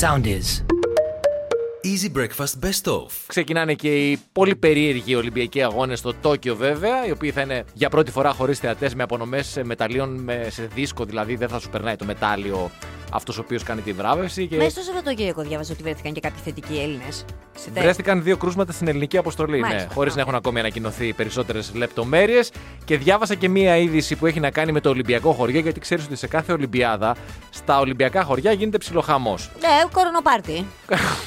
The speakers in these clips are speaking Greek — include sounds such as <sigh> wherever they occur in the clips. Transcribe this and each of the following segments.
Sound is. Easy Breakfast Best Of. Ξεκινάνε και οι πολύ περίεργοι Ολυμπιακοί αγώνες στο Τόκιο, βέβαια, οι οποίοι θα είναι για πρώτη φορά χωρίς θεατές με απονομές μεταλλίων με, σε δίσκο, δηλαδή δεν θα σου περνάει το μετάλλιο αυτός ο οποίος κάνει τη βράβευση. Και... Μέσα στο Σαββατοκύριακο διάβαζα ότι βρέθηκαν και κάποιοι θετικοί Έλληνες. Βρέθηκαν δύο κρούσματα στην ελληνική αποστολή, ναι, Μάλιστα. χωρίς να έχουν ακόμη ανακοινωθεί περισσότερες λεπτομέρειες. Και διάβασα και μία είδηση που έχει να κάνει με το Ολυμπιακό χωριό, γιατί ξέρεις ότι σε κάθε Ολυμπιάδα στα Ολυμπιακά χωριά γίνεται ψιλοχαμός. Ναι, κορονοπάρτι.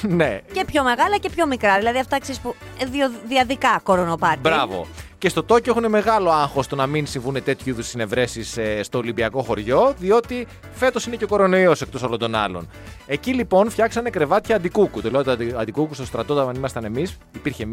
<laughs> ναι, Και πιο μεγάλα και πιο μικρά. Δηλαδή αυτά ξέρεις που. ε, Διο, διαδικά κορονοπάρτι. Μπράβο. Και στο Τόκιο έχουν μεγάλο άγχος το να μην συμβούν τέτοιου είδους συνευρέσεις στο Ολυμπιακό χωριό, διότι φέτος είναι και ο κορονοϊός εκτός όλων των άλλων. Εκεί λοιπόν φτιάξανε κρεβάτια αντικούκου. Το λέω το αντι- αντικούκου στο στρατό όταν ήμασταν εμείς. Υπήρχε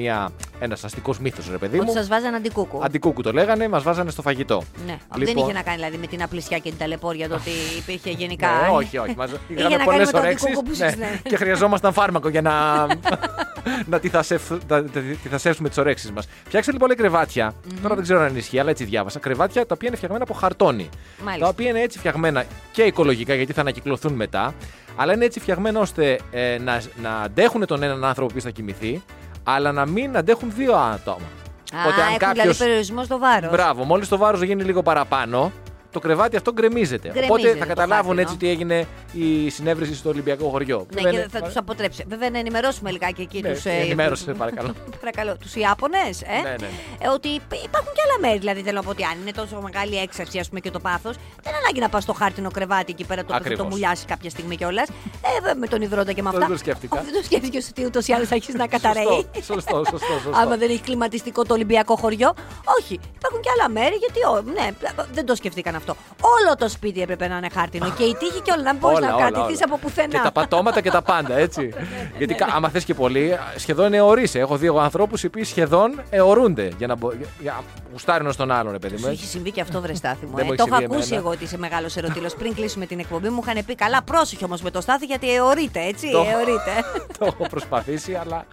ένας αστικός μύθος, ρε παιδί Ότι μου. σας βάζαν αντικούκου. Αντικούκου το λέγανε, μας βάζανε στο φαγητό. Ναι. Δεν Λοιπόν, είχε να κάνει δηλαδή με την απλησιά και την ταλαιπώρια το ότι <laughs> υπήρχε γενικά. Ναι, όχι, όχι. Μας Είχε είχαμε να κάνει πολλές με το ωρέξεις. αντικούκου που σας λένε. και χρειαζόμασταν φάρμακο για να, <laughs> να τυθασευ- τα- τα- τυθασεύσουμε τις ωρέξεις μας. Φτιάξτε λοιπόν λέει, κρεβάτια. Τώρα δεν ξέρω αν ισχύει, αλλά έτσι διάβασα. Κρεβάτια τα οποία είναι φτιαγμένα από χαρτόνι. Μάλιστα. Τα οποία είναι έτσι φτιαγμένα και οικολογικά γιατί θα ανακυκλωθούν μετά. Αλλά είναι έτσι φτιαγμένα ώστε ε, να, να αντέχουν τον έναν άνθρωπο που θα κοιμηθεί, αλλά να μην αντέχουν δύο άτομα. Α, έχουν δηλαδή περιορισμός στο βάρος. Μπράβο, μόλις το βάρος γίνει λίγο παραπάνω, το κρεβάτι αυτό γκρεμίζεται. Γκρεμίζεται Οπότε θα το καταλάβουν χάρτινο. έτσι τι έγινε η συνέβρεση στο Ολυμπιακό χωριό. Ναι, Δεν και είναι- θα τους αποτρέψει. Βέβαια, να ενημερώσουμε λιγάκι εκεί Ναι, τους. ενημέρωσε, παρακαλώ. <laughs> παρακαλώ. Τους Ιάπωνες, ε. Ναι, ναι, ναι. Ε, ότι υπ- υπάρχουν και άλλα μέρη. Δηλαδή, θέλω να πω ότι αν είναι τόσο μεγάλη έξαρση, ας πούμε, και το πάθος, δεν είναι ανάγκη να πας στο χάρτινο κρεβάτι εκεί πέρα το οποίο θα το Ακριβώς. μουλιάσεις κάποια στιγμή κιόλας. Ε, βέβαια, με τον υδρότα και με Δεν αυτά. το σκέφτηκα. Ω, Δεν το σκέφτηκες ότι ούτως ή άλλως θα αρχίσει να καταραίει. Σωστό, σωστό, σωστό, <laughs> σωστό. Άμα δεν έχει κλιματιστικό το Ολυμπιακό χωριό. Όχι. Υπάρχουν και άλλα μέρη γιατί. Ό, ναι, δεν το σκεφτήκαν αυτό. Όλο το σπίτι έπρεπε να είναι χάρτινο. Και η τύχη και όλα να μην μπορείς Όλα, να όλα, κρατηθείς όλα. από πουθενά. Και τα πατώματα και τα πάντα, έτσι. <laughs> Γιατί κα- άμα θες και πολύ, σχεδόν αιωρείσαι. Έχω δει εγώ ανθρώπους οι οποίοι σχεδόν αιωρούνται για να, μπο- για, για γουστάρουν στον άλλον, ρε παιδί Σου μου. έχει συμβεί και αυτό, βρε Στάθη μου. Δεν Ε. μου έχει Το έχω συμβεί ακούσει εμένα. εγώ ότι είσαι μεγάλος ερωτήλος. Πριν κλείσουμε την εκπομπή, μου είχαν πει καλά, πρόσεχε όμως με το Στάθη γιατί αιωρείται, έτσι. Το- Αιωρείται. <laughs> Το έχω προσπαθήσει, αλλά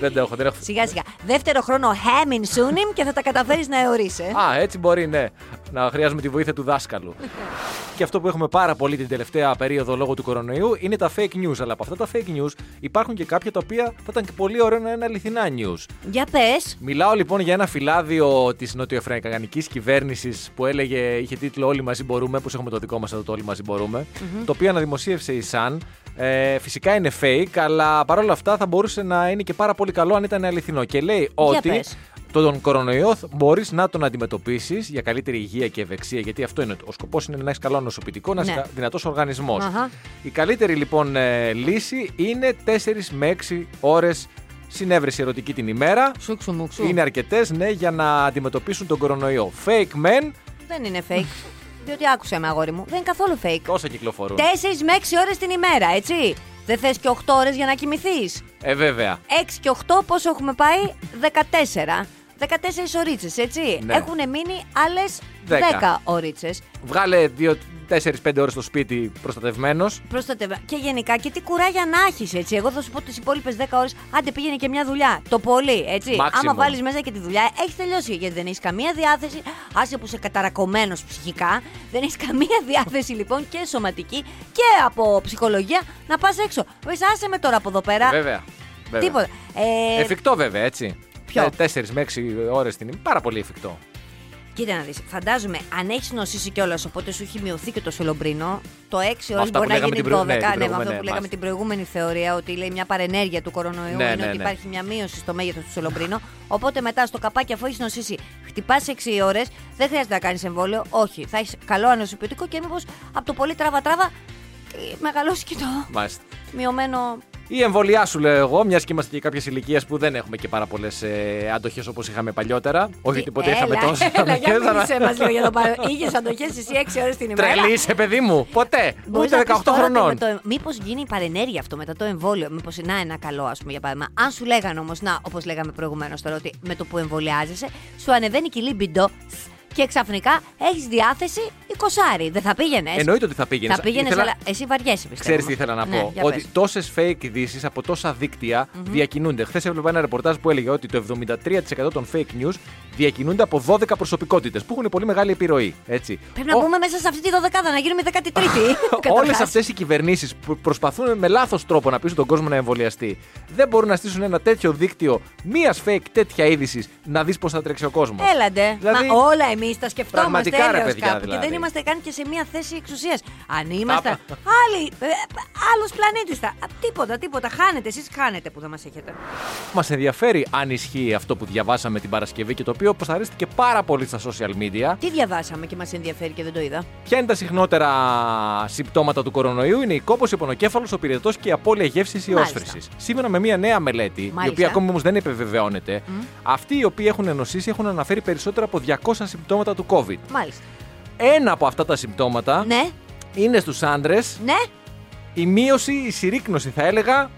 δεν το έχω. Δεν έχω... σιγά σιγά. Δεύτερο χρόνο Χέμιν Σούνιμ και θα τα καταφέρεις να αιωρείσαι. Α, έτσι μπορεί, ναι. Να χρειάζομαι τη βοήθεια του δάσκαλου. και αυτό που έχουμε πάρα πολύ την τελευταία περίοδο λόγω του κορονοϊού είναι τα fake news. Αλλά από αυτά τα fake news υπάρχουν και κάποια τα οποία θα ήταν και πολύ ωραίο να είναι αληθινά news. Για πες. Μιλάω λοιπόν για ένα φυλάδιο της νοτιοαφρικανική κυβέρνησης που έλεγε, είχε τίτλο Όλοι μαζί μπορούμε, που έχουμε το δικό μας εδώ το Όλοι μαζί μπορούμε, το οποίο αναδημοσίευσε η Sun. Ε, φυσικά είναι fake, αλλά παρόλα αυτά θα μπορούσε να είναι και πάρα πολύ καλό αν ήταν αληθινό. Και λέει ότι πες. Τον κορονοϊό μπορείς να τον αντιμετωπίσεις για καλύτερη υγεία και ευεξία, γιατί αυτό είναι ο σκοπός είναι να έχεις καλό νοσοποιητικό, να είσαι Ναι. δυνατός οργανισμός. Αχα. Η καλύτερη λοιπόν ε, λύση είναι 4 με 6 ώρες συνέβρεση ερωτική την ημέρα. Σούξου μου, ξου. Είναι αρκετές, ναι, για να αντιμετωπίσουν τον κορονοϊό. Fake men, Δεν είναι fake. <laughs> Διότι άκουσα με αγόρι μου. Δεν είναι καθόλου fake. τόσα κυκλοφορούν. 4 με 6 ώρες την ημέρα, έτσι. Δεν θες και 8 ώρες για να κοιμηθείς. Ε, βέβαια. 6 και 8 πόσο έχουμε πάει, 14. 14 ωρίτσες, έτσι. Ναι. Έχουν μείνει άλλες 10. 10 ωρίτσες. Βγάλε 4-5 ώρες στο σπίτι προστατευμένος. Προστατευα. Και γενικά και τι κουράγια να έχεις, έτσι. Εγώ θα σου πω τις υπόλοιπες 10 ώρες, άντε πήγαινε και μια δουλειά. Το πολύ, έτσι. Maximum. Άμα βάλεις μέσα και τη δουλειά, έχεις τελειώσει. Γιατί δεν έχεις καμία διάθεση. Άσε που είσαι καταρακωμένος ψυχικά. Δεν έχεις καμία <laughs> διάθεση λοιπόν και σωματική και από ψυχολογία να πας έξω. Πες, άσε με τώρα από εδώ πέρα. Βέβαια. βέβαια. Τίποτα. Ε, Εφικτό βέβαια, έτσι. Ποιο; 4 με 6 ώρες την ημέρα. Πάρα πολύ εφικτό. Κοίτα να δεις. Φαντάζομαι, αν έχεις νοσήσει κιόλας, οπότε σου έχει μειωθεί και το σελομπρίνο, το 6 ώρες αυτά μπορεί που να λέγαμε γίνει την 12. προ- ναι, την Ναι, με προηγούμενη, αυτό ναι, που λέγαμε μάλιστα. την προηγούμενη θεωρία, ότι λέει μια παρενέργεια του κορονοϊού Ναι, είναι ναι, ότι ναι. υπάρχει μια μείωση στο μέγεθος του σελομπρίνου. Οπότε μετά στο καπάκι, αφού έχεις νοσήσει, χτυπάς 6 ώρες, δεν χρειάζεται να κάνεις εμβόλιο. Όχι, θα έχεις καλό ανοσοποιητικό και μήπως από το πολύ τραβα-τραβα ε, μεγαλώσει και το Μάλιστα. μειωμένο. Ή εμβολιά σου λέω εγώ, μιας και είμαστε και κάποια ηλικία που δεν έχουμε και πάρα πολλές ε, αντοχές όπως είχαμε παλιότερα. Όχι ότι ποτέ είχαμε Έλα, τόσε έλα, για αντοχές. μίλησέ μας λίγο για το παρόν. Είχες αντοχές εσύ 6 ώρες την ημέρα; Τρελή είσαι, παιδί μου. Ποτέ. Μπορείς Ούτε να πεις 18 τώρα χρονών. ότι με το- Μήπως γίνει παρενέργεια αυτό μετά το εμβόλιο. Μήπως να ένα καλό, ας πούμε, για παράδειγμα. Αν σου λέγανε όμως, να, όπως λέγαμε προηγουμένως τώρα, ότι με το που εμβολιάζεσαι, σου ανεβαίνει και η λίμπιντο και ξαφνικά έχεις διάθεση 20. Δεν θα πήγαινες. Εννοείται ότι θα πήγαινες. Θα πήγαινες, αλλά εσύ βαριέσαι πιστεύω. Ξέρεις τι ήθελα να Ναι, πω; για ότι πες. τόσες fake ειδήσεις από τόσα δίκτυα διακινούνται. Χθες έβλεπα ένα ρεπορτάζ που έλεγε ότι το 73% των fake news διακινούνται από 12 προσωπικότητες που έχουν πολύ μεγάλη επιρροή. Έτσι. Πρέπει να Ο- μπούμε μέσα σε αυτή τη δωδεκάδα, να γίνουμε 13η. <laughs> <laughs> Όλες καταρχάς. αυτές οι κυβερνήσεις που προσπαθούν με λάθος τρόπο να πείσουν τον κόσμο να εμβολιαστεί, δεν μπορούν να στήσουν ένα τέτοιο δίκτυο μίας fake τέτοια είδησης να δεις πώς θα τρέξει ο κόσμος. Έλαντε. Δηλαδή- Μα όλα εμείς τα σκεφτόμαστε Πραγματικά, ρε έλεος παιδιά, κάπου δηλαδή. και δεν είμαστε καν και σε μια θέση εξουσίας. Αν ήμασταν Άπα. άλλοι, ε, άλλος πλανήτης θα. α, Τίποτα, τίποτα. Χάνετε, εσείς χάνετε που δεν μας έχετε. Μας ενδιαφέρει αν ισχύει αυτό που διαβάσαμε την Παρασκευή και το οποίο ποσταρίστηκε πάρα πολύ στα social media. Τι διαβάσαμε και μας ενδιαφέρει και δεν το είδα. Ποια είναι τα συχνότερα συμπτώματα του κορονοϊού, είναι η κόπωση, ο πονοκέφαλο, ο πυρετός και η απώλεια γεύσης ή Μάλιστα. όσφρησης. Σύμφωνα με μια νέα μελέτη, η Μάλιστα. οποία ακόμη όμως δεν επιβεβαιώνεται, αυτοί οι οποίοι έχουν ενωσήσει έχουν αναφέρει περισσότερα από 200 συμπτώματα του COVID. Μάλιστα. Ένα από αυτά τα συμπτώματα Ναι, είναι στους άντρες ναι, η μείωση, η συρρήκνωση θα έλεγα,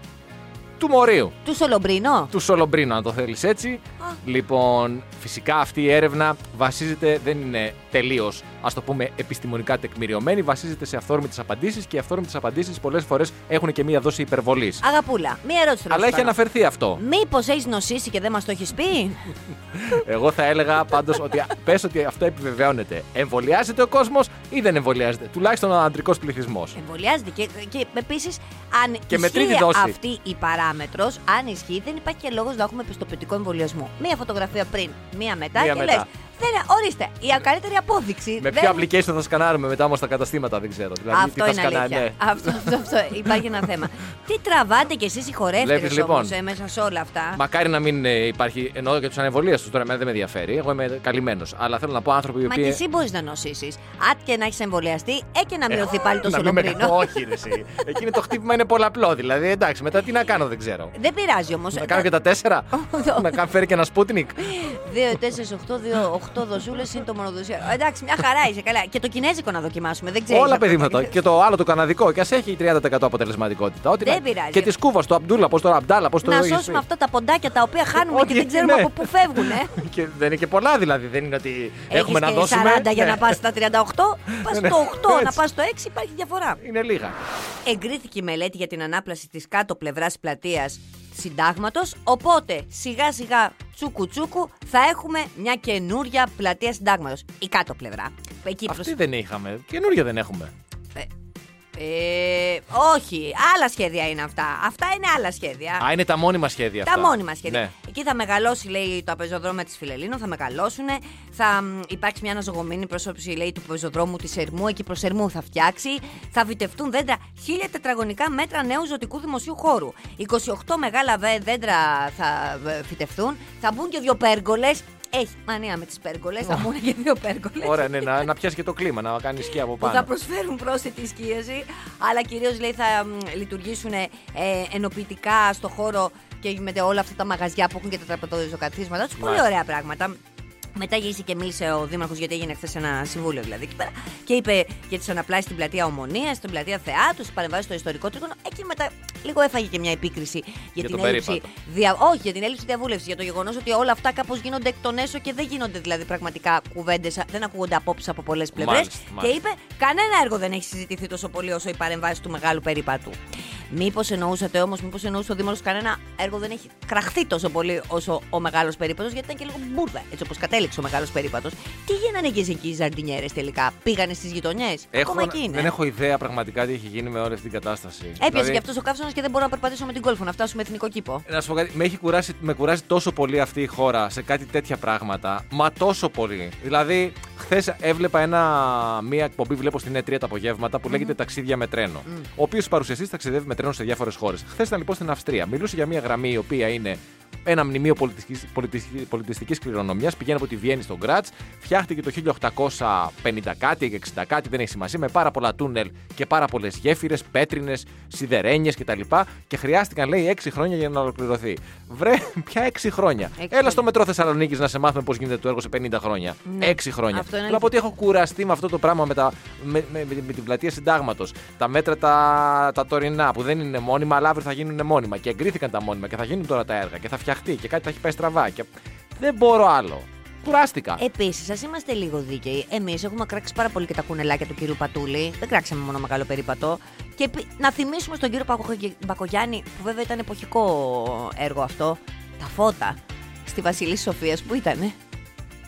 του μορίου. του Σολομπρίνο. Του Σολομπρίνο, αν το θέλεις έτσι. Α. Λοιπόν, φυσικά αυτή η έρευνα βασίζεται, δεν είναι τελείως, ας το πούμε, επιστημονικά τεκμηριωμένη. Βασίζεται σε αυθόρμητες απαντήσεις και οι αυθόρμητες απαντήσεις πολλές φορές έχουν και μία δόση υπερβολής. Αγαπούλα, μία ερώτηση θέλω Αλλά να έχει σου κάνω. αναφερθεί αυτό. Μήπως έχεις νοσήσει και δεν μας το έχεις πει; <laughs> Εγώ θα έλεγα πάντως ότι πες ότι αυτό επιβεβαιώνεται. Εμβολιάζεται ο κόσμος ή δεν εμβολιάζεται. Τουλάχιστον ο αντρικό πληθυσμός. Εμβολιάζεται και, και επίσης, αν Και με ισχύει τρίτη δόση. αυτή η παράμετρο, αν ισχύει, δεν υπάρχει και λόγος να έχουμε πιστοποιητικό εμβολιασμό. Μία φωτογραφία πριν, μία μετά Μία και μετά. Λες, Δεν, ορίστε, η καλύτερη απόδειξη. Με δεν... ποιο application θα σκανάρουμε μετά όμως τα καταστήματα, δεν ξέρω. Δηλαδή, τι Αυτό θα είναι σκανά- αλήθεια. ναι. Αυτό, αυτό, αυτό, υπάρχει ένα θέμα. <laughs> Τι τραβάτε κι εσείς οι χορεύτερε Βλέπεις, λοιπόν. όμως, ε, μέσα σε όλα αυτά; Μακάρι να μην ε, υπάρχει. Εννοώ για τους ανεμβολίε τους τώρα, εμένα δεν με ενδιαφέρει. Εγώ είμαι καλυμμένος. Αλλά θέλω να πω άνθρωποι οι Μα και οποίοι. εσύ μπορείς να νοσήσεις. Αν και να έχεις εμβολιαστεί, ε και να μειωθεί πάλι το να μην με- σολομπρίνο. <laughs> Όχι, ρε, εσύ. Εκείνο το χτύπημα είναι πολλαπλό. Δηλαδή, εντάξει, μετά τι να κάνω, δεν ξέρω. Δεν πειράζει όμως. Να κάνω και τα τέσσερα. <laughs> να κάνω φέρει και ένα σπούτνικ. 2, 4, 8, 2, 8 δοσούλες είναι το μονοδοσία. Εντάξει, μια χαρά είσαι καλά. Και το κινέζικο να δοκιμάσουμε. Δεν ξέρεις. Όλα παιδί μου. το- Και το άλλο το καναδικό. Και ας έχει 30% αποτελεσματικότητα. Ό,τι Δεν να- πειράζει. Και της Κούβας, του Αμπτούλα, πώς το Αμπτάλα, πώς το. Να έχεις σώσουμε πει. αυτά τα ποντάκια τα οποία χάνουμε και Όχι, δεν ξέρουμε ναι. από πού φεύγουν. Ε. <laughs> Και δεν είναι και πολλά δηλαδή. Δεν είναι ότι έχουμε να και δώσουμε. 40 για Ναι. να πας στα 38. Πας Ναι, στο 8, να έτσι. πας στο 6, υπάρχει διαφορά. Είναι λίγα. Εγκρίθηκε η μελέτη για την ανάπλαση της κάτω πλευράς πλατείας συντάγματος. Οπότε σιγά σιγά τσούκου τσούκου θα έχουμε μια καινούρια πλατεία συντάγματος. Η κάτω πλευρά. Εκεί προς... Αυτή δεν είχαμε. Καινούργια δεν έχουμε. Ε, όχι, άλλα σχέδια είναι αυτά. Αυτά είναι άλλα σχέδια. Α, είναι τα μόνιμα σχέδια Τα αυτά. μόνιμα σχέδια. Ναι. Εκεί θα μεγαλώσει, λέει, τα πεζοδρόμια της Φιλελίνου, θα μεγαλώσουν. Θα μ, υπάρξει μια αναζωογωμένη πρόσωψη, λέει, του πεζοδρόμου της Ερμού. Εκεί προς Ερμού θα φτιάξει. Θα βιτευτούν δέντρα χίλια τετραγωνικά μέτρα νέου ζωτικού δημοσίου χώρου. 28 μεγάλα βε- δέντρα θα ε, φυτευτούν. Θα μπουν και δύο πέργολες. Έχει μανία με τις πέργολες. Θα μπουν και δύο πέργολες. Ωραία, ναι, να, να πιάσει και το κλίμα, να κάνει σκιά από που θα πάνω. προσφέρουν πρόσθετη σκίαση, αλλά κυρίως λέει θα μ, λειτουργήσουν ε, ενοποιητικά στο χώρο και με όλα αυτά τα μαγαζιά που έχουν και τα τραπεζοκαθίσματα τους. Πολύ Μάλιστα. ωραία πράγματα. Μετά γύρισε και μίλησε ο Δήμαρχος, γιατί έγινε χθες ένα συμβούλιο δηλαδή εκεί πέρα. Και είπε για τις αναπλάσεις στην πλατεία Ομονίας, στην πλατεία Θεάτρου, τις παρεμβάσεις στο ιστορικό τρίγωνο. Εκεί μετά λίγο έφαγε και μια επίκριση για, Για την τον έλλειψη. περίπατο. Δια... Όχι, για την έλλειψη διαβούλευσης. Για το γεγονός ότι όλα αυτά κάπως γίνονται εκ των έσω και δεν γίνονται δηλαδή πραγματικά κουβέντες, δεν ακούγονται απόψεις από πολλές πλευρές. Μάλιστα, Και μάλιστα. είπε, κανένα έργο δεν έχει συζητηθεί τόσο πολύ όσο η παρεμβάση του μεγάλου περίπατου. Μήπως εννοούσατε όμως, μήπως εννοούσε ο Δήμαρχος, κανένα έργο δεν έχει κραχθεί τόσο πολύ όσο ο μεγάλος περίπατος, γιατί ήταν και λίγο μπουρδα, έτσι όπως κατέληξε ο μεγάλος περίπατος. Τι γίνανε και εκεί οι ζαρντινιέρες τελικά, πήγανε στις γειτονιές. Ακόμα εκεί είναι. δεν έχω ιδέα πραγματικά τι έχει γίνει με όλη αυτή την κατάσταση. Έπιασε Δηλαδή, και αυτός ο καύσωνας και δεν μπορώ να περπατήσω με την κόλφο, να φτάσουμε εθνικό κήπο. Να σου πω κάτι, με, έχει κουράσει, με κουράζει τόσο πολύ αυτή η χώρα σε κάτι τέτοια πράγματα. Μα τόσο πολύ. Δηλαδή, χθες έβλεπα ένα, μία εκπομπή, βλέπω στην E3 τα απογεύματα, που λέγεται Ταξίδια με τρένο. Ο οποίος παρουσιαστής ταξιδεύει με τρένο σε διάφορες χώρες. Χθες ήταν λοιπόν στην Αυστρία. Μιλούσε για μία γραμμή η οποία είναι ένα μνημείο πολιτιστικής, πολιτιστικής, πολιτιστικής κληρονομιάς, πηγαίνει από τη Βιέννη στον Γκράτς, φτιάχτηκε το 1850 κάτι και 60 κάτι, δεν έχει σημασία, με πάρα πολλά τούνελ και πάρα πολλές γέφυρες, πέτρινες, σιδερένιες κτλ. Και χρειάστηκαν, λέει, 6 χρόνια για να ολοκληρωθεί. Βρε, <laughs> πια 6 χρόνια. Έξι Έλα χρόνια. στο μετρό Θεσσαλονίκης να σε μάθουμε πώς γίνεται το έργο σε 50 χρόνια. Ναι. 6 χρόνια. Αυτό είναι Θέλω να πω ότι έχω κουραστεί με αυτό το πράγμα με, τα, με, με, με, με την πλατεία συντάγματος. Τα μέτρα τα, τα τωρινά που δεν είναι μόνιμα, αλλά αύριο θα γίνουν μόνιμα. Και εγκρίθηκαν τα μόνιμα και θα γίνουν τώρα τα έργα και θα φτιαχτεί και κάτι θα έχει πάει στραβά. Και... Δεν μπορώ άλλο. Κουράστηκα. Επίσης, ας είμαστε λίγο δίκαιοι. Εμείς έχουμε κράξει πάρα πολύ και τα κουνελάκια του κυρίου Πατούλη. Δεν κράξαμε μόνο μεγάλο περίπατο. Και επί- να θυμίσουμε στον κύριο Πακο- Μπακογιάννη, που βέβαια ήταν εποχικό έργο αυτό, τα φώτα στη Βασιλής Σοφίας που ήταν. Ποια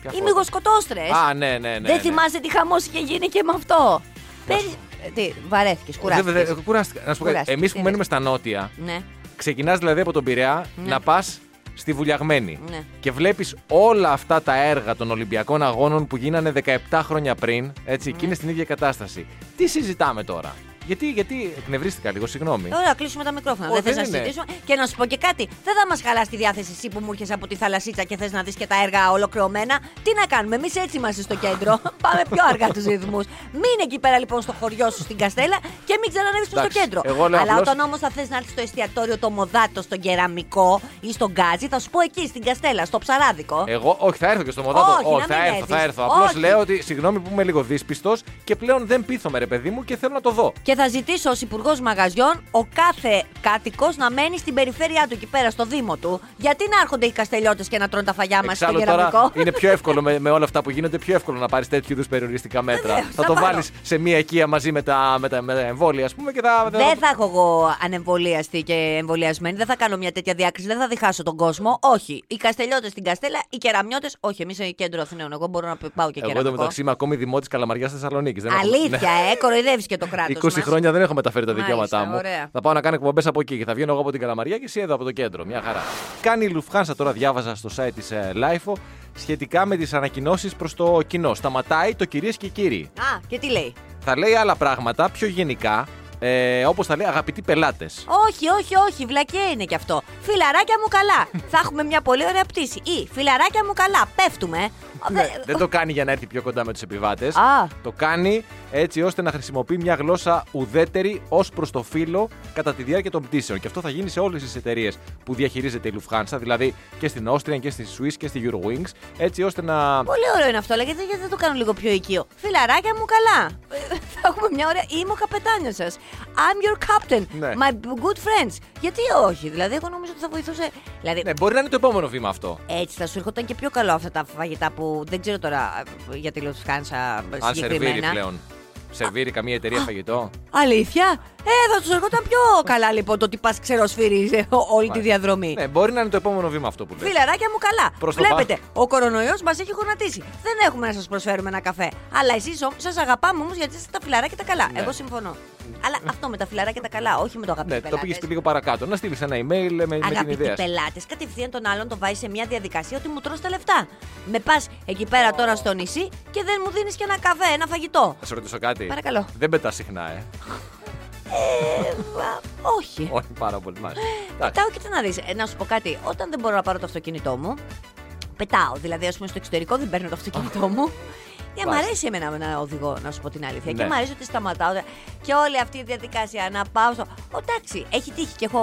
Οι φώτα; μυγοσκοτόστρε. Α, ναι, ναι, ναι. Δεν ναι. θυμάσαι τι χαμός είχε γίνει και με αυτό. Πέρυσι. Ε, Τι, βαρέθηκες, Δεν- κουράστηκες. δεν- Κουράστηκα. Να σου πω κάτι. Κουράστηκες, Εμείς τι που μένουμε στα νότια, Ναι. ξεκινάς δηλαδή από τον Πειραιά Ναι. να πας στη Βουλιαγμένη. Ναι. Και βλέπεις όλα αυτά τα έργα των Ολυμπιακών Αγώνων που γίνανε 17 χρόνια πριν, έτσι, Ναι. και είναι στην ίδια κατάσταση. Τι συζητάμε τώρα; Γιατί, γιατί εκνευρίστηκα λίγο, συγγνώμη. Ωραία, κλείσουμε τα μικρόφωνα. Ω, δεν θες δεν να είναι. συζητήσουμε. Και να σου πω και κάτι. Δεν θα μας χαλάσει τη διάθεση εσύ που μου έρχεσαι από τη θαλασσίτσα και θες να δεις και τα έργα ολοκληρωμένα. Τι να κάνουμε, εμείς έτσι είμαστε στο κέντρο. <laughs> Πάμε πιο αργά τους ρυθμούς. Μην εκεί πέρα λοιπόν στο χωριό σου στην Καστέλα και μην ξανανεύει προ το Εντάξει, κέντρο. εγώ λέω Αλλά απλώς- όταν όμως θα θες να έρθεις στο εστιατόριο το Μοδάτο, στον Κεραμικό ή στον Γκάζι, θα σου πω εκεί στην Καστέλα, στο Ψαράδικο. Εγώ, όχι, θα έρθω και στο μοδάτο. Όχι, να θα μην έρθω, θα έρθεις. έρθω. Απλώς Όχι. λέω ότι συγγνώμη που είμαι λίγο δύσπιστος και πλέον δεν πείθομαι, ρε παιδί μου, και θέλω να το δω. Και θα ζητήσω ως Υπουργός Μαγαζιών ο κάθε κάτοικος να μένει στην περιφέρειά του εκεί πέρα, στο Δήμο του. Γιατί να έρχονται οι καστελιώτες και να τρώνε τα φαγιά μας στο Εξάλλου κεραμικό; τώρα είναι πιο εύκολο με, με όλα αυτά που γίνονται, πιο εύκολο να πάρεις τέτοιου είδους περιοριστικά μέτρα. Βεβαίως, θα θα το πάρω. βάλεις σε μία οικία μαζί με τα, με τα, με τα εμβόλια, ας πούμε, και θα. Δεν θα έχω εγώ ανεμβολίαστη και εμβολιασμένη. Δεν θα κάνω μια τέτοια διάκριση. Δεν θα διχάσω τον κόσμο. Όχι. Οι καστελιώτες στην Καστέλα, οι κεραμιώτες. Όχι, εμείς είναι κέντρο Αθηναίων. Εγώ μπορώ να πάω και Εγώ κεραμικό. εντωμεταξύ είμαι ακόμη δημότης Καλαμαριάς Θεσσαλονίκης. Αλήθεια, ε, κοροϊδεύεις και το κράτος. 20 χρόνια δεν έχω μεταφέρει τα Μάλιστα, δικαιώματά μου. ωραία. Θα πάω να κάνω εκπομπές από εκεί και θα βγαίνω εγώ από την Καλαμαριά και εσύ εδώ από το κέντρο. Μια χαρά. Κάνει η Λουφχάνσα τώρα, διάβαζα στο site της LiFO σχετικά με τις ανακοινώσεις προς το κοινό. Σταματάει το κυρίες και κύριοι. Α, και τι λέει; Θα λέει άλλα πράγματα πιο γενικά, ε, όπως θα λέει αγαπητοί πελάτες. Όχι, όχι, όχι, βλακεία είναι κι αυτό. Φιλαράκια μου καλά. <laughs> θα έχουμε μια πολύ ωραία πτήση. Ή φιλαράκια μου καλά. Πέφτουμε. Ναι, Δε- δεν το κάνει για να έρθει πιο κοντά με τους επιβάτες. Α. Το κάνει έτσι ώστε να χρησιμοποιεί μια γλώσσα ουδέτερη ως προς το φύλο κατά τη διάρκεια των πτήσεων. Και αυτό θα γίνει σε όλες τις εταιρείες που διαχειρίζεται η Lufthansa, δηλαδή και στην Austrian και στη Swiss και στη Eurowings, έτσι ώστε να. Πολύ ωραίο είναι αυτό, αλλά γιατί, γιατί δεν το κάνω λίγο πιο οικείο. Φιλαράκια μου καλά. Ε, Θα έχουμε μια ωραία. Είμαι ο καπετάνιο σας. I'm your captain. Ναι. My good friends. Γιατί όχι, δηλαδή, εγώ νομίζω ότι θα βοηθούσε. Δηλαδή, Ναι, μπορεί να είναι το επόμενο βήμα αυτό. έτσι θα σου έρχονταν και πιο καλό αυτά τα φαγητά που δεν ξέρω τώρα ε, για τη Lufthansa Αν σερβίρει συγκεκριμένα. πλέον. Σερβίρει καμία εταιρεία φαγητό. Αλήθεια; Ε, θα τους έρχονταν πιο καλά λοιπόν το ότι πας ξεροσφύρι <laughs> όλη τη διαδρομή. Ναι, μπορεί να είναι το επόμενο βήμα αυτό που λέει. Φιλαράκια μου καλά. Προς το Βλέπετε, ο κορονοϊός μας έχει γονατίσει. Δεν έχουμε να σας προσφέρουμε ένα καφέ. Αλλά εσείς σας αγαπάμε όμως γιατί είστε τα φιλαράκια τα καλά. Ναι. Εγώ συμφωνώ. Αλλά αυτό με τα φιλαράκια τα καλά, όχι με το αγαπητό Ναι, το πήγες και λίγο παρακάτω. Να στείλεις ένα email με, με την Αγαπητοί ιδέα. σου. πελάτες, κατευθείαν τον άλλον τον βάζεις σε μια διαδικασία ότι μου τρως τα λεφτά. Με πας εκεί πέρα τώρα στο νησί και δεν μου δίνεις και ένα καφέ, ένα φαγητό. Θα σε ρωτήσω κάτι. Παρακαλώ. Δεν πετάς συχνά, ε. Ε, α, όχι. <laughs> Όχι πάρα πολύ. Μάλιστα. Εντάξει. Πετάω και τι να δεις. να σου πω κάτι. Όταν δεν μπορώ να πάρω το αυτοκίνητό μου, πετάω. Δηλαδή, ας πούμε, στο εξωτερικό δεν παίρνω το αυτοκίνητό μου. <laughs> Για μ' Μάλιστα. αρέσει εμένα να οδηγώ, να σου πω την αλήθεια. Ναι. Και μ' αρέσει ότι σταματάω. Και όλη αυτή η διαδικασία να πάω στο. Ω, εντάξει, έχει τύχει και έχω...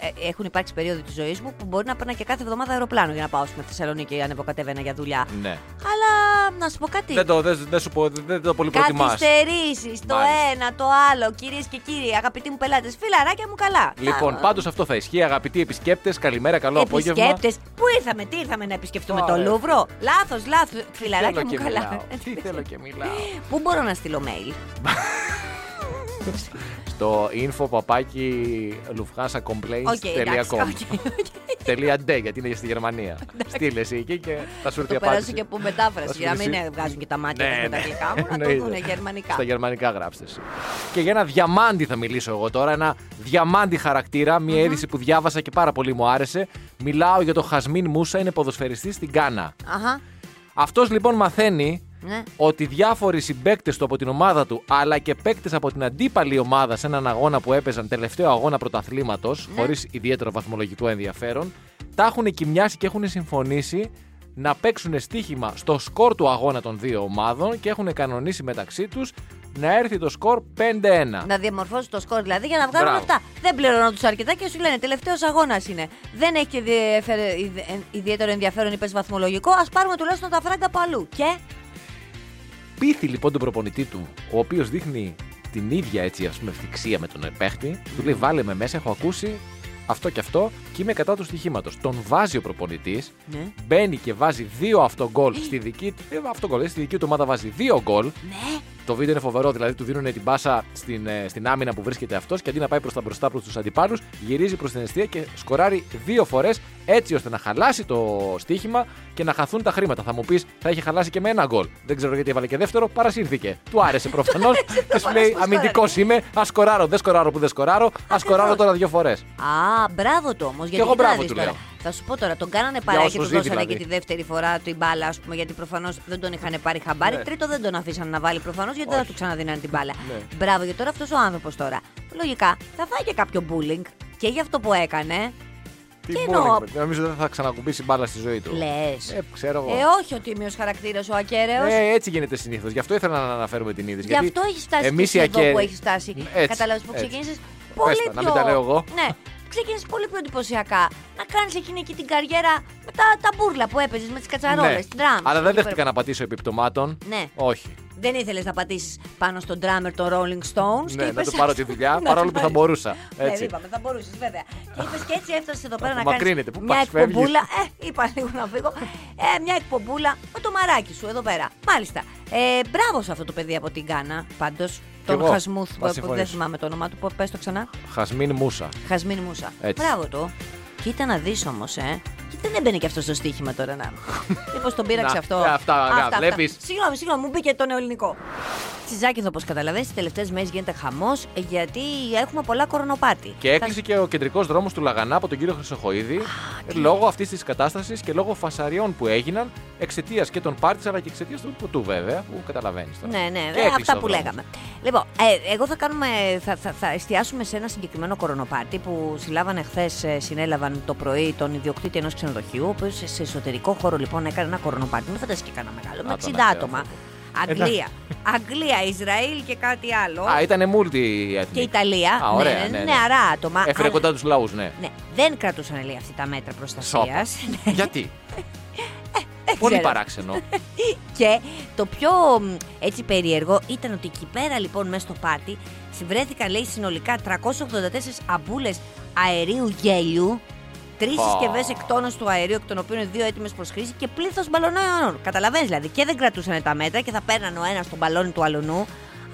ε, έχουν υπάρξει περίοδοι της ζωής μου που μπορεί να παίρνα και κάθε εβδομάδα αεροπλάνο για να πάω στη Θεσσαλονίκη αν κατέβαινα για δουλειά. Ναι. Αλλά να σου πω κάτι. Δεν το, δεν, δεν σου πω, δεν, δεν το πολύ προτιμάς. Καθυστερήσει το Μάλιστα. ένα, το άλλο, κυρίες και κύριοι, αγαπητοί μου πελάτες, φιλαράκια μου καλά. Λοιπόν, Α, πάντως αυτό θα ισχύει. Αγαπητοί επισκέπτες, καλημέρα, καλό απόγευμα. Επισκέπτες. Πού ήρθαμε, τι ήρθαμε να επισκεφτούμε Ωραία. το Λούβρο; Λάθος, λάθος. Τι Φιλαράκια θέλω μου και καλά. Μιλάω. <laughs> Τι θέλω και μιλάω. Πού μπορώ να στείλω mail; <laughs> Στο info παπάκι Οκ, εντάξει. lufthansacomplaints.com OK, OK. Τελεία ντε, γιατί είναι στη Γερμανία. Στείλε εσύ εκεί και θα σου έρθει η Το περάσω απάντηση. και από Θα μετάφραση. σου Για να μην έρθει- ε, βγάζουν και τα μάτια Ναι, τους με τα ναι. αγγλικά μου, να το Εννοείται. δουν γερμανικά. Στα γερμανικά γράψτε. εσύ. Και για ένα διαμάντι θα μιλήσω εγώ τώρα. Ένα διαμάντι χαρακτήρα. Μια είδηση που διάβασα και πάρα πολύ μου άρεσε. Μιλάω για το Χασμίν Μούσα, είναι ποδοσφαιριστής στην Γκάνα. Αχα. Αυτός λοιπόν μαθαίνει Ναι. ότι διάφοροι συμπαίκτες του από την ομάδα του αλλά και παίκτες από την αντίπαλη ομάδα σε έναν αγώνα που έπαιζαν τελευταίο αγώνα πρωταθλήματος, Ναι. χωρίς ιδιαίτερο βαθμολογικό ενδιαφέρον, τα έχουν κοιμιάσει και έχουν συμφωνήσει να παίξουν στοίχημα στο σκορ του αγώνα των δύο ομάδων και έχουν κανονίσει μεταξύ τους να έρθει το σκορ 5-1. Να διαμορφώσουν το σκορ δηλαδή για να βγάλουν Μπράβο. αυτά. Δεν πληρώνουν του αρκετά και σου λένε τελευταίος αγώνας είναι. Δεν έχει και διεφε- ιδε- ιδιαίτερο ενδιαφέρον, είπες βαθμολογικό. Α πάρουμε τουλάχιστον τα φράγκα από αλλού. Και. Πείθει λοιπόν τον προπονητή του, ο οποίος δείχνει την ίδια έτσι ας πούμε ευθυξία με τον παίχτη, του λέει βάλε με μέσα, έχω ακούσει αυτό και αυτό και είμαι κατά του στοιχήματος. Τον βάζει ο προπονητής, Ναι. μπαίνει και βάζει δύο αυτογκολ στη δική του. Ε, αυτογκολ, ε, στη δική του ομάδα βάζει δύο γκολ. Ναι. Το βίντεο είναι φοβερό, δηλαδή του δίνουν την μπάσα στην, ε, στην άμυνα που βρίσκεται αυτός και αντί να πάει προς τα μπροστά προς τους αντιπάλους, γυρίζει προς την αιστεία και σκοράρει δύο φορές έτσι ώστε να χαλάσει το στοίχημα και να χαθούν τα χρήματα. Θα μου πεις, θα είχε χαλάσει και με ένα γκολ. Δεν ξέρω γιατί έβαλε και δεύτερο, παρασύρθηκε. Του άρεσε προφανώς <laughs> και σου λέει πώς Αμυντικός είμαι, ας σκοράρω. Δεν σκοράρω που δεν σκοράρω, α σκοράρω τώρα δύο φορές. Α, μπράβο του όμως. Γιατί εγώ μπράβο κοιτάξτε του τώρα. λέω. Θα σου πω τώρα, τον κάνανε παρέα όσο και τους ζει δώσανε δηλαδή. και τη δεύτερη φορά την μπάλα, ας πούμε, γιατί προφανώς δεν τον είχαν πάρει χαμπάρι. Ναι. Τρίτο δεν τον αφήσαν να βάλει προφανώς, γιατί δεν θα του ξαναδίνανε την μπάλα. Ναι. Μπράβο, γιατί τώρα αυτός ο άνθρωπος τώρα. Λογικά θα φάει και κάποιο bullying και για αυτό που έκανε. Τι Τι μπορεί, εννοώ; Νομίζω δεν θα ξανακουμπήσει μπάλα στη ζωή του. Λες. Ε, ξέρω εγώ. Ε, όχι ο τίμιο χαρακτήρας ο ακέραιος. Ε, έτσι γίνεται συνήθως. Γι' αυτό ήθελα να αναφέρουμε την είδηση. Γι' αυτό έχει φτάσει εμείς και οι εσύ εδώ ακέραιοι- που έχει φτάσει. Έτσι, Κατάλαβες που έτσι. ξεκίνησες; Πες πολύ τα, πιο. να μην τα λέω εγώ. Ναι, ξεκίνησε πολύ πιο εντυπωσιακά. Να κάνεις εκείνη εκεί την καριέρα με τα, τα μπούρλα που έπαιζες με τις κατσαρόλες, Ναι. την drums. Αλλά δεν Εκεί δέχτηκα πέρα. να πατήσω επιπτωμάτων. Ναι. Όχι. Δεν ήθελες να πατήσεις πάνω στον drummer των Rolling Stones. και Ναι, να είπες, του πάρω τη δουλειά, να παρόλο του που θα πάρεις. μπορούσα. Ναι, Έτσι. είπαμε, θα μπορούσες βέβαια. Και είπες και έτσι έφτασες εδώ πέρα να Απομακρύνεται. κάνεις Πού μια πας, φεύγεις; εκπομπούλα. Ε, είπα λίγο να φύγω. Ε, μια εκπομπούλα με το μαράκι σου εδώ πέρα. Μάλιστα. Ε, μπράβο σε αυτό το παιδί από την Γκάνα πάντως. Τον εγώ. Χασμούθ, Θα που δεν συμφωνήσω. θυμάμαι το όνομά του. Πες το ξανά. Χασμίν Μούσα. Χασμίν Μούσα. Έτσι. Μπράβο του. Κοίτα να δεις όμως, ε. Και δεν έμπαινε και αυτός στο στοίχημα τώρα να. <laughs> Μήπω τον πείραξε Να, αυτό. ε, αυτά, να, βλέπεις. Συγγνώμη, συγγνώμη, μου μπήκε το νεοελληνικό. Στη Ζάκη, όπως καταλαβαίνει, τις τελευταίες μέρες γίνεται χαμός γιατί έχουμε πολλά κορονοπάρτι. Και έκλεισε και ο κεντρικός δρόμος του Λαγανά από τον κύριο Χρυσοχοίδη λόγω αυτής της κατάστασης και λόγω φασαριών που έγιναν εξαιτίας και των πάρτι αλλά και εξαιτίας του ποτού βέβαια, που καταλαβαίνεις τώρα. Ναι, ναι, Και ε, έκλεισε αυτά ο που δρόμος. λέγαμε. Λοιπόν, ε, εγώ θα, κάνουμε, θα, θα, θα εστιάσουμε σε ένα συγκεκριμένο κορονοπάρτι που συλλάβανε χθες, συνέλαβαν το πρωί τον ιδιοκτήτη ενός ξενοδοχείου, ο οποίος σε εσωτερικό χώρο λοιπόν έκανε ένα κορονοπάρτι. Μην φανταστεί και κανένα μεγάλο, με Α, τον 60 ακραίο άτομα. αυτό. Αγγλία. Αγγλία, Ισραήλ και κάτι άλλο. Α, ήταν multi και Ιταλία. Α, ωραία, ναι, ναι, ναι, ναι. νεαρά άτομα. Έφερε αλλά- κοντά τους λαούς, ναι. Ναι, δεν κρατούσαν λέει αυτή τα μέτρα προστασίας. Σόπα. Γιατί; Πολύ ξέρω. παράξενο. <laughs> Και το πιο μ, έτσι περίεργο ήταν ότι εκεί πέρα λοιπόν μέσα στο πάρτι βρέθηκαν λέει συνολικά 384 αμπούλες αερίου γέλιου, τρεις Πω. συσκευές εκτόνωση του αερίου, εκ των οποίων είναι δύο έτοιμες προς χρήση και πλήθος μπαλονών. Καταλαβαίνεις δηλαδή. Και δεν κρατούσαν τα μέτρα και θα παίρναν ο ένας τον μπαλόνι του αλουνού.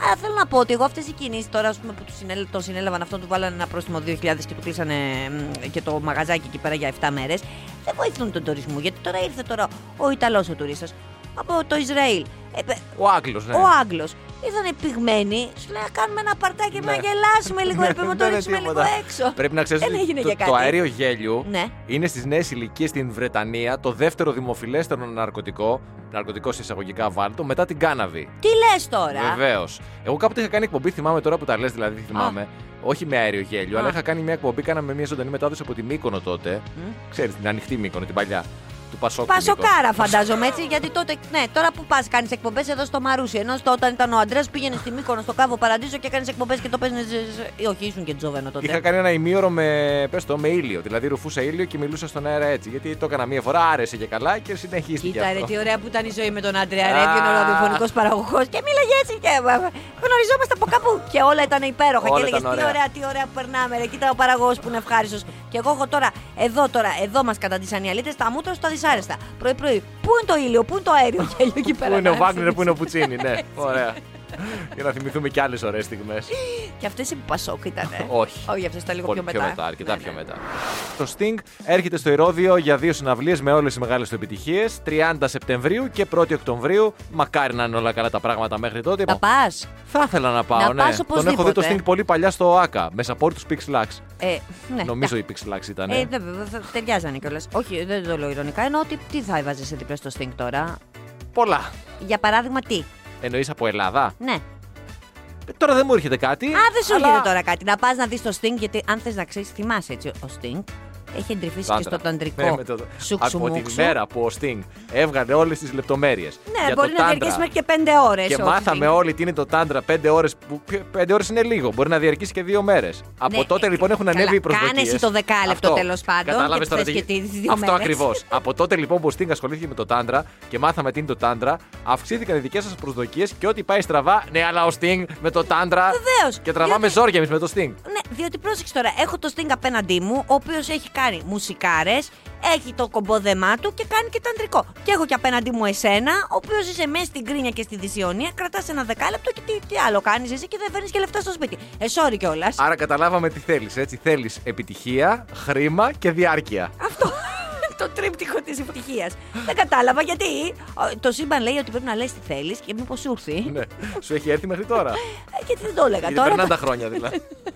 Αλλά θέλω να πω ότι εγώ αυτές οι κινήσεις τώρα ας πούμε, που τους συνέλ, το συνέλαβαν αυτό, του βάλανε ένα πρόστιμο 2.000 και του κλείσανε μ, και το μαγαζάκι εκεί πέρα για 7 μέρες, δεν βοηθούν τον τουρισμό. Γιατί τώρα ήρθε τώρα ο Ιταλός ο τουρίστας από το Ισραήλ. Ε, πε- Ο Άγγλος, ναι. ο Άγγλος. Ήρθανε πυγμένοι, σου λέει να κάνουμε ένα παρτάκι να Ναι. γελάσουμε λίγο, Ναι, έπρεπε να το δεν είναι ρίξουμε λίγο τίποτα. έξω. Πρέπει να ξέρεις Δεν έγινε το, για το κάτι. αέριο γέλιου Ναι. είναι στις νέες ηλικίες στην Βρετανία το δεύτερο δημοφιλέστερο ναρκωτικό, ναρκωτικό σε εισαγωγικά βάλτο, μετά την κάναβη. Τι λες τώρα; Βεβαίως. Εγώ κάποτε είχα κάνει εκπομπή, θυμάμαι τώρα που τα λες, δηλαδή θυμάμαι. Όχι με αέριο γέλιο, Α. αλλά είχα κάνει μια εκπομπή, κάναμε μια ζωντανή μετάδοση από τη Μύκονο τότε. Μμ. Ξέρεις, την ανοιχτή Μύκονο, την παλιά. Του Πασόκ. Πασοκάρα φαντάζομαι έτσι, γιατί τότε, ναι, τώρα που πας κάνεις εκπομπές εδώ στο Μαρούσι. Ενώ στο, όταν ήταν ο Αντρέας πήγαινες στη Μύκονο στο κάβο Παραντίζο και έκανε εκπομπές και το παίζανε. Όχι, ήσουν και τζόβενο τότε. Είχα κάνει ένα ημίωρο με, πες το, με ήλιο. Δηλαδή ρουφούσα ήλιο και μιλούσα στον αέρα έτσι. Γιατί το έκανα μία φορά, άρεσε και καλά και συνεχίστηκε. Κοίτα, ρε, αυτό. τι ωραία που ήταν η ζωή με τον Άντρεα Α. Ρέβιον, ο ραδιοφωνικός παραγωγός. Και μίλαγε έτσι και ε, γνωριζόμαστε από κάπου. Και όλα ήταν υπέροχα. Όλα και έλεγες ήταν τι ωραία. ωραία, τι ωραία που περνάμε. Ρε, κοίτα ο παραγωγός που είναι ευχάριστος. Και εγώ έχω τώρα, εδώ τώρα, εδώ μας καταντήσαν οι αλήτε, τα μούτρα στα δυσάρεστα. Πρωί-πρωί. Πού είναι το ήλιο, πού είναι το αέριο <laughs> γέλιο εκεί πέρα. Πού είναι ο να Βάγνερ, πού είναι ο θυμηθείς. Πουτσίνη, ναι. Ωραία. Για να θυμηθούμε κι άλλες ωραίες στιγμές. Και αυτές οι Πασόκ ήταν. <laughs> Όχι. Όχι, αυτές ήταν λίγο Πολύ πιο μετά. αρκετά Ναι, πιο ναι. μετά. Το Sting έρχεται στο Ηρώδιο για δύο συναυλίες με όλες τις μεγάλες του επιτυχίες. 30 Σεπτεμβρίου και 1η Οκτωβρίου. Μακάρι να είναι όλα καλά τα πράγματα μέχρι τότε. Θα πας; Θα ήθελα να πάω, Να ναι. πας Τον έχω δει το οπωσδήποτε. Sting πολύ παλιά στο ΟΑΚΑ. Με support τους Pixlax. Ε, ναι, Νομίζω η Pixlax ήταν. Ε, δεν βέβαια, θα- ταιριάζανε κιόλας. Όχι, δεν το λέω ηρωνικά. Εννοώ ότι τι θα έβαζες σε δίπλα στο Sting τώρα; Πολλά. Για παράδειγμα, τι; Εννοείς από Ελλάδα; Ναι. Ε, Τώρα δεν μου έρχεται κάτι. Α, δεν σου αλλά- έρχεται τώρα κάτι. Να πας να δεις το Sting, γιατί αν θες να ξέρεις, θυμάσαι έτσι ο Sting. Έχει εντρυφήσει και Τάντρα. στο ταντρικό. Ναι, με το- Σουξου από τη μουξου. μέρα που ο Sting έβγαλε όλες τις λεπτομέρειες. Ναι, μπορεί να διαρκέσει μέχρι και πέντε ώρες. Και μάθαμε όλοι τι είναι το τάντρα 5 ώρες. Που 5 ώρες είναι λίγο. Μπορεί να διαρκήσει και 2 μέρες. Από Ναι, τότε ε, λοιπόν έχουν καλά, ανέβει οι προσδοκίες. κάνε εσύ το δεκάλεπτο τέλος πάντων και θες και τις δύο Αυτό μέρες. ακριβώς. Από τότε λοιπόν που ο Sting ασχολήθηκε με το τάντρα και μάθαμε τι είναι το τάντρα, αυξήθηκαν οι δικές σας προσδοκίες και ό,τι πάει στραβά. Ναι, αλλά ο Sting με το τάντρα. Βεβαίως, Και τραβάμε διότι- ζόρια εμείς με το Sting. Ναι, διότι πρόσεξε τώρα, έχω το Sting απέναντί μου, ο οποίος έχει κάνει μουσικάρες, έχει το κομπόδεμά του και κάνει και ταντρικό. Και έχω και απέναντί μου εσένα, ο οποίος είσαι μέσα στην κρίνια και στη δυσιονία, κρατάς ένα δεκάλεπτο και τι, τι άλλο κάνεις εσύ και δεν φέρνεις και λεφτά στο σπίτι. Ε, sorry κιόλας. Άρα καταλάβαμε τι θέλεις. Έτσι θέλεις επιτυχία, χρήμα και διάρκεια. Αυτό. <laughs> το τρίπτυχο της ευτυχία. δεν κατάλαβα γιατί. Ο, Το σύμπαν λέει ότι πρέπει να λες τι θέλεις και μήπως σου έρθει. ναι. Σου έχει έρθει μέχρι τώρα. Ε, γιατί δεν το έλεγα Γιατί τώρα. περνάνε τα χρόνια δηλαδή. <laughs>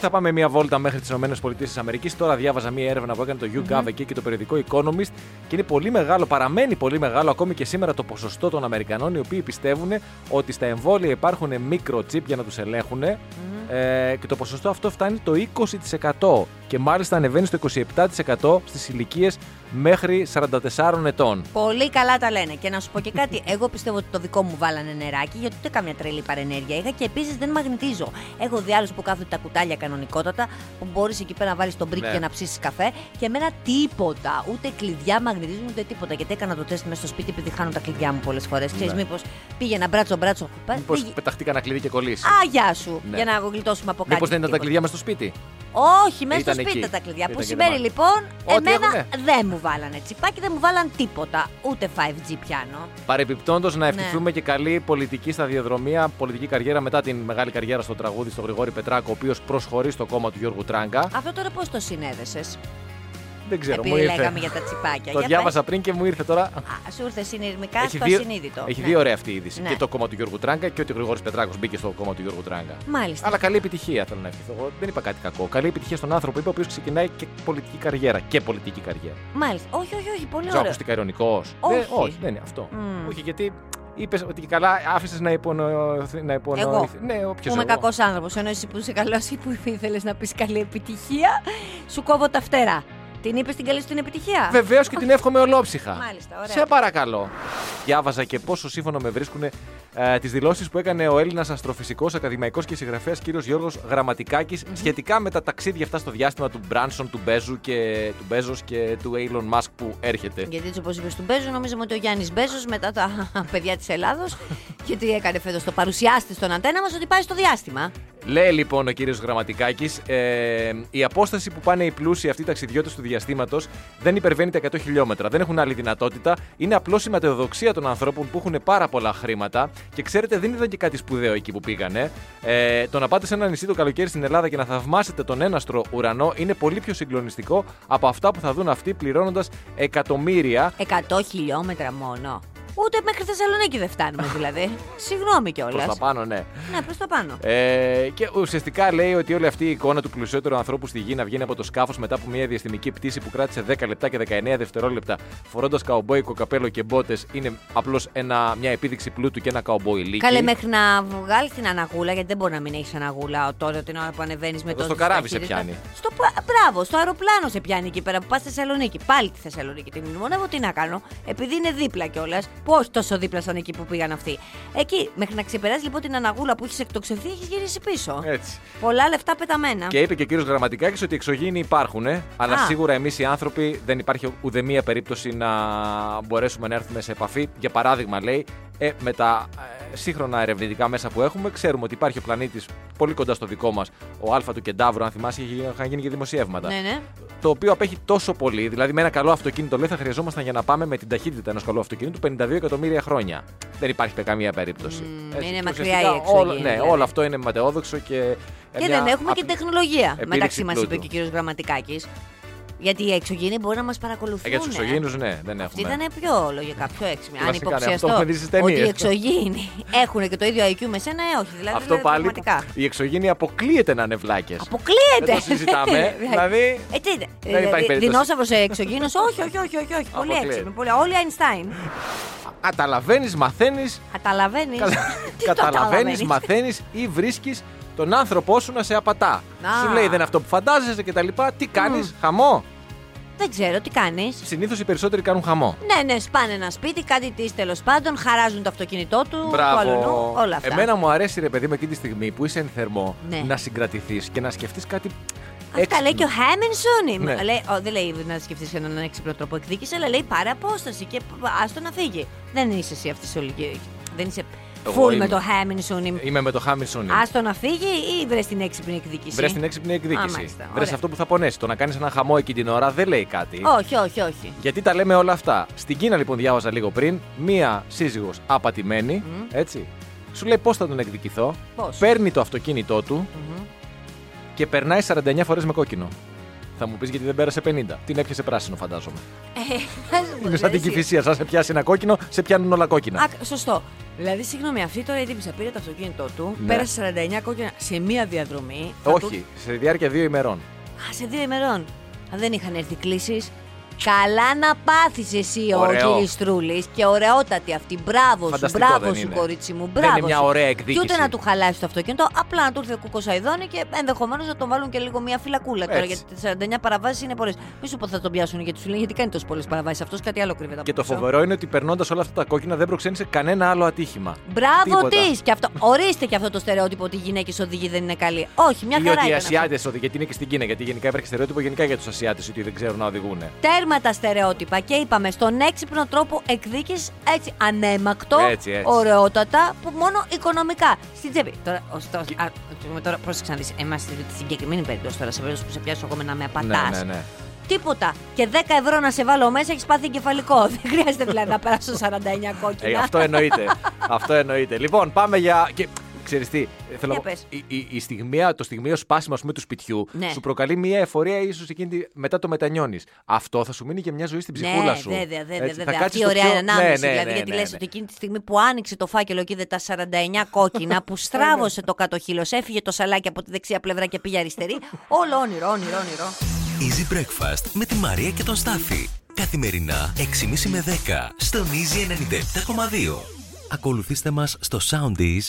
Θα πάμε μια βόλτα μέχρι τις ΗΠΑ. Τώρα διάβαζα μια έρευνα που έκανε το YouGov εκεί και το περιοδικό Economist και είναι πολύ μεγάλο, παραμένει πολύ μεγάλο ακόμη και σήμερα το ποσοστό των Αμερικανών οι οποίοι πιστεύουν ότι στα εμβόλια υπάρχουν microchip για να τους ελεγχουν Ε, και το ποσοστό αυτό φτάνει το 20% και μάλιστα ανεβαίνει στο 27% στις ηλικίες μέχρι 44 ετών. Πολύ καλά τα λένε. Και να σου πω και κάτι. <laughs> Εγώ πιστεύω ότι το δικό μου βάλανε νεράκι, γιατί ούτε καμιά τρελή παρενέργεια είχα και επίσης δεν μαγνητίζω. Έχω δει άλλους που κάθονται τα κουτάλια κανονικότατα, που μπορείς εκεί πέρα να βάλεις τον μπρίκ Ναι. και να ψήσεις καφέ. Και εμένα τίποτα. Ούτε κλειδιά μαγνητίζουν ούτε τίποτα. Γιατί έκανα το τεστ μέσα στο σπίτι επειδή χάνω τα κλειδιά μου πολλές φορές. Ξέρεις, Ναι. μήπως πήγαινα μπράτσο μπράτσο. Πα- Μήπως πήγε- πεταχτεί κανένα κλειδί και κολλήσει. Α, γεια σου. Ναι. Για να γλιτώσουμε από κάτι. Μήπω δεν ήταν τα τίποτα. κλειδιά μες στο σπίτι. Όχι, μέσα στο Ήταν σπίτι εκεί. τα κλειδιά. Ήταν Που και σημαίνει μάλλον. λοιπόν, Ό,τι εμένα έχουνε. δεν μου βάλανε τσιπάκι, δεν μου βάλαν τίποτα. Ούτε 5G πιάνω. Παρεπιπτόντως, να ευχηθούμε Ναι. και καλή πολιτική σταδιοδρομία, πολιτική καριέρα μετά την μεγάλη καριέρα στο τραγούδι στο Γρηγόρη Πετράκο, ο οποίος προσχωρεί στο κόμμα του Γιώργου Τράγκα. Αυτό τώρα πώς το συνέδεσες; Δεν ξέρω, μου Επειδή ήρθε. λέγαμε για τα τσιπάκια. Το Για διάβασα πριν και μου ήρθε τώρα. πες. Α, σου ήρθε συνειρμικά Έχει στο δύο, ασυνείδητο. έχει Ναι. δύο ωραία αυτή η είδηση. Ναι. Και το κόμμα του Γιώργου Τράγκα και ότι ο Γρηγόρης Πετράκος μπήκε στο κόμμα του Γιώργου Τράγκα. Μάλιστα. Αλλά καλή επιτυχία θέλω να ευχηθώ. Εγώ δεν είπα κάτι κακό. Καλή επιτυχία στον άνθρωπο, είπε, ο οποίος ξεκινάει και πολιτική καριέρα. Και πολιτική καριέρα. Μάλιστα. Όχι, όχι, όχι. Πολύ Ξέρω ωραίο. ακουστικά ειρωνικό. Όχι. όχι, δεν είναι αυτό. Μμ. Όχι, γιατί είπες ότι και καλά άφησες να υπονοηθεί. Να υπονοηθεί. Ναι, όποιος. Που είμαι κακός άνθρωπος. Ενώ εσύ που είσαι καλός ή που <laughs> ήθελες να πεις καλή επιτυχία, σου κόβω τα φτερά. Την είπες την καλή σου την επιτυχία; Βεβαίως και την εύχομαι ολόψυχα. Μάλιστα, ωραία. Σε παρακαλώ. Διάβαζα και πόσο σύμφωνο με βρίσκουν ε, τις δηλώσεις που έκανε ο Έλληνας αστροφυσικός, ακαδημαϊκός και συγγραφέας κ. Γιώργος Γραμματικάκης σχετικά με τα ταξίδια αυτά στο διάστημα του Μπράνσον, του Μπέζου και του Μπέζος και του Elon Musk που έρχεται. Γιατί έτσι όπως είπες του Μπέζου, νομίζαμε ότι ο Γιάννης Μπέζος μετά τα <laughs> παιδιά της Ελλάδος. <laughs> γιατί έκανε φέτος το παρουσιάστης στον αντένα μας ότι πάει στο διάστημα. Λέει λοιπόν ο κύριος Γραμματικάκης, ε, η απόσταση που πάνε οι πλούσιοι αυτοί οι ταξιδιώτες του διαστήματος δεν υπερβαίνει τα 100 χιλιόμετρα. Δεν έχουν άλλη δυνατότητα. Είναι απλώς η ματαιοδοξία των ανθρώπων που έχουν πάρα πολλά χρήματα. Και ξέρετε, δεν είδαν και κάτι σπουδαίο εκεί που πήγανε. Ε, το να πάτε σε ένα νησί το καλοκαίρι στην Ελλάδα και να θαυμάσετε τον έναστρο ουρανό είναι πολύ πιο συγκλονιστικό από αυτά που θα δουν αυτοί πληρώνοντας εκατομμύρια 100 χιλιόμετρα μόνο. Ούτε μέχρι Θεσσαλονίκη δεν φτάνουμε δηλαδή. Συγγνώμη κιόλας. προς τα πάνω, ναι. Ναι, προς τα πάνω. Ε, και ουσιαστικά λέει ότι όλη αυτή η εικόνα του πλουσιότερου ανθρώπου στη γη να βγαίνει από το σκάφος μετά από μια διαστημική πτήση που κράτησε 10 λεπτά και 19 δευτερόλεπτα φορώντας καουμπόικο καπέλο και μπότες είναι απλώς μια επίδειξη πλούτου και ένα καουμπόι Καλέ μέχρι να βγάλει την αναγούλα, γιατί δεν μπορεί να μην έχεις αναγούλα τώρα την ώρα που ανεβαίνεις με Εδώ το. στο καράβι σε πιάνει. Στο, πα- μπράβο, στο αεροπλάνο σε πιάνει εκεί πέρα που πας στη Θεσσαλονίκη. Πάλι τη Θεσσαλονίκη την μνημονεύω, τι να κάνω. Επειδή είναι δίπλα κιόλας, που όχι τόσο δίπλα σαν εκεί που πήγαν αυτοί. Εκεί, μέχρι να ξεπεράσει λοιπόν την αναγούλα που έχεις εκτοξευθεί, έχεις γυρίσει πίσω. Έτσι. Πολλά λεφτά πεταμένα. Και είπε και ο κύριος Γραμματικάκης ότι οι εξωγήινοι υπάρχουν, αλλά Α. σίγουρα εμείς οι άνθρωποι δεν υπάρχει ουδέμια περίπτωση να μπορέσουμε να έρθουμε σε επαφή. Για παράδειγμα, λέει, ε, με τα ε, σύγχρονα ερευνητικά μέσα που έχουμε, ξέρουμε ότι υπάρχει ο πλανήτης πολύ κοντά στο δικό μας, ο Α του Κεντάβρου, αν θυμάσαι, είχε- είχαν γίνει και δημοσιεύματα. Ναι, ναι. Το οποίο απέχει τόσο πολύ, δηλαδή με ένα καλό αυτοκίνητο, λέει, θα χρειαζόμασταν για να πάμε με την ταχύτητα ενός καλού αυτοκίνητου 52 εκατομμύρια χρόνια. Δεν υπάρχει καμία περίπτωση. Μμ, Έτσι, είναι και μακριά ουσιαστικά η εξωγήινη, όλο- Ναι, δηλαδή. όλο αυτό είναι ματαιόδοξο και. ε, Και μια δεν έχουμε και απ- τεχνολογία. επίδειξη Μεταξύ μας είπε πλούτου. και ο κύριος Γραμματικάκης. Γιατί οι εξωγήινοι μπορεί να μας παρακολουθούν. Ε, Για τους εξωγήινους, ναι, δεν Αυτή έχουμε. ήταν πιο λογικά, πιο έξυπνη. Αν Βασικά, ναι, υποψιαστώ αυτό έχουμε δει στις ότι ταινίες. οι εξωγήινοι έχουν και το ίδιο IQ με σένα, ε, όχι. Δηλαδή, Αυτό δηλαδή, πάλι. πραγματικά. Οι εξωγήινοι αποκλείεται να είναι βλάκες. Αποκλείεται! Δεν το συζητάμε. <laughs> δηλαδή. Ε, τι είναι. Δεν υπάρχει περίπτωση. Δεινόσαυρος εξωγήινος, όχι, όχι, όχι, όχι, όχι. Πολύ Αποκλείεται. έξυπνο. Πολύ... Όλοι Einstein. Καταλαβαίνεις, μαθαίνεις. Καταλαβαίνεις. <laughs> Καταλαβαίνεις, μαθαίνεις ή βρίσκεις τον άνθρωπό σου να σε απατά. Α. Σου λέει δεν είναι αυτό που φαντάζεσαι κτλ. Τι κάνεις, χαμό. Δεν ξέρω τι κάνεις; Συνήθως οι περισσότεροι κάνουν χαμό. Ναι, ναι, σπάνε ένα σπίτι, κάτι της τέλος πάντων, χαράζουν το αυτοκίνητό του, το αλλού, όλα αυτά. Εμένα μου αρέσει ρε παιδί με εκείνη τη στιγμή που είσαι εν θερμό Ναι. να συγκρατηθείς και να σκεφτείς κάτι. Αυτά έξυπνο. λέει και ο Χάμινσον. Ναι. Λέει, ο, δεν λέει να σκεφτείς έναν έξυπνο τρόπο εκδίκηση, αλλά λέει πάρε απόσταση και άστο να φύγει. Δεν είσαι εσύ αυτής τη ολική. Δεν είσαι Εγώ full είμαι. με το Χάμινσον. Είμαι με το Χάμιλσον. Άστο να φύγει ή βρες την έξυπνη εκδίκηση; Βρες την έξυπνη Α, εκδίκηση. μάλιστα, Βρες ωραία. αυτό που θα πονέσει. Το να κάνεις ένα χαμό εκείνη την ώρα δεν λέει κάτι. Όχι, όχι, όχι. Γιατί τα λέμε όλα αυτά. Στην Κίνα λοιπόν διάβαζα λίγο πριν, μία σύζυγος απατημένη, έτσι, σου λέει πώς θα τον εκδικηθώ. Πώς; Παίρνει το αυτοκίνητό του και περνάει 49 φορές με κόκκινο. Θα μου πεις γιατί δεν πέρασε 50. Την έπιασε πράσινο φαντάζομαι. Ε, να σου πω, Είναι σαν την εσύ. κυφυσία. Σαν σε πιάσει ένα κόκκινο, σε πιάνουν όλα κόκκινα. Α, σωστό. Δηλαδή, συγγνώμη, αυτή τώρα η τύπησα πήρε το αυτοκίνητό του, Ναι. πέρασε 49 κόκκινα σε μία διαδρομή. θα του- Όχι, σε διάρκεια δύο ημερών. Α, σε δύο ημερών. Α, δεν είχαν έρθει κλήσεις. Καλά να πάθεις εσύ Ωραίο. ο Κυριστρούλη και ωραιότατη αυτή. Μπράβο σου, Φανταστικό μπράβο δεν σου, είναι. κορίτσι μου. Δεν Μπράβο είναι μια σου. ωραία Και εκδίκηση. ούτε να του χαλάσεις το αυτοκίνητο, απλά να του έρθει ο κούκος Αϊδόνη και ενδεχομένως να τον βάλουν και λίγο μια φυλακούλα τώρα. Έτσι. Γιατί τις 49 παραβάσεις είναι πολλές. Μη σου πω θα τον πιάσουν γιατί σου λένε γιατί κάνει τόσο πολλές παραβάσεις. Αυτός κάτι άλλο κρύβεται από Και το πίσω. φοβερό είναι ότι περνώντας όλα αυτά τα κόκκινα δεν προξένησε κανένα άλλο ατύχημα. Μπράβο Τίποτα. της! Και αυτό, ορίστε και αυτό το στερεότυπο ότι οι γυναίκες οδηγοί δεν είναι καλοί. Όχι, μια Ή χαρά ότι οι ήταν αυτό. Ασιάτες οδηγούν, γιατί είναι και στην Κίνα. Γιατί γενικά υπάρχει στερεότυπο γενικά για τους Ασιάτες ότι δεν ξέρουν να οδηγούν. Τέρμα τα στερεότυπα και είπαμε στον έξυπνο τρόπο εκδίκηση έτσι ανέμακτο, Έτσι, έτσι. ωραιότατα, που μόνο οικονομικά. Στην τσέπη. Τώρα, ωστόσο, α, τώρα πρόσεξε να δεις. Είμαστε στη συγκεκριμένη περίπτωση τώρα, σε περίπτωση που σε πιάσω εγώ με να με απατάς. Ναι, ναι, ναι. Τίποτα. Και 10 ευρώ να σε βάλω μέσα, έχεις πάθει εγκεφαλικό. <laughs> Δεν χρειάζεται δηλαδή να περάσω 49 κόκκινα. Ε, αυτό εννοείται. <laughs> αυτό εννοείται. Λοιπόν, πάμε για. Και... Ξέρεις τι, θέλω, Για πες. η, η, η στιγμία, το στιγμίο σπάσιμο ας πούμε, του σπιτιού Ναι. σου προκαλεί μια εφορία ίσως εκείνη τη- μετά το μετανιώνεις. Αυτό θα σου μείνει και μια ζωή στην ψυχούλα ναι, σου. βέβαια, βέβαια. Έτσι, θα βέβαια. κάτσεις Αυτή η στο ωραία πιο- ανάμεση. Ναι, ναι, δηλαδή, ναι, γιατί ναι, λες ναι. ότι εκείνη τη στιγμή που άνοιξε το φάκελο και είδε τα 49 κόκκινα, που <laughs> στράβωσε το κατοχύλο, έφυγε το σαλάκι από τη δεξιά πλευρά και πήγε αριστερή. Όλο όνειρο, όνειρο, όνειρο. Easy Breakfast με τη Μαρία και τον Στάφη. Καθημερινά 6.30 με 10 στον Easy 97.2. Ακολουθήστε μας στο Soundees,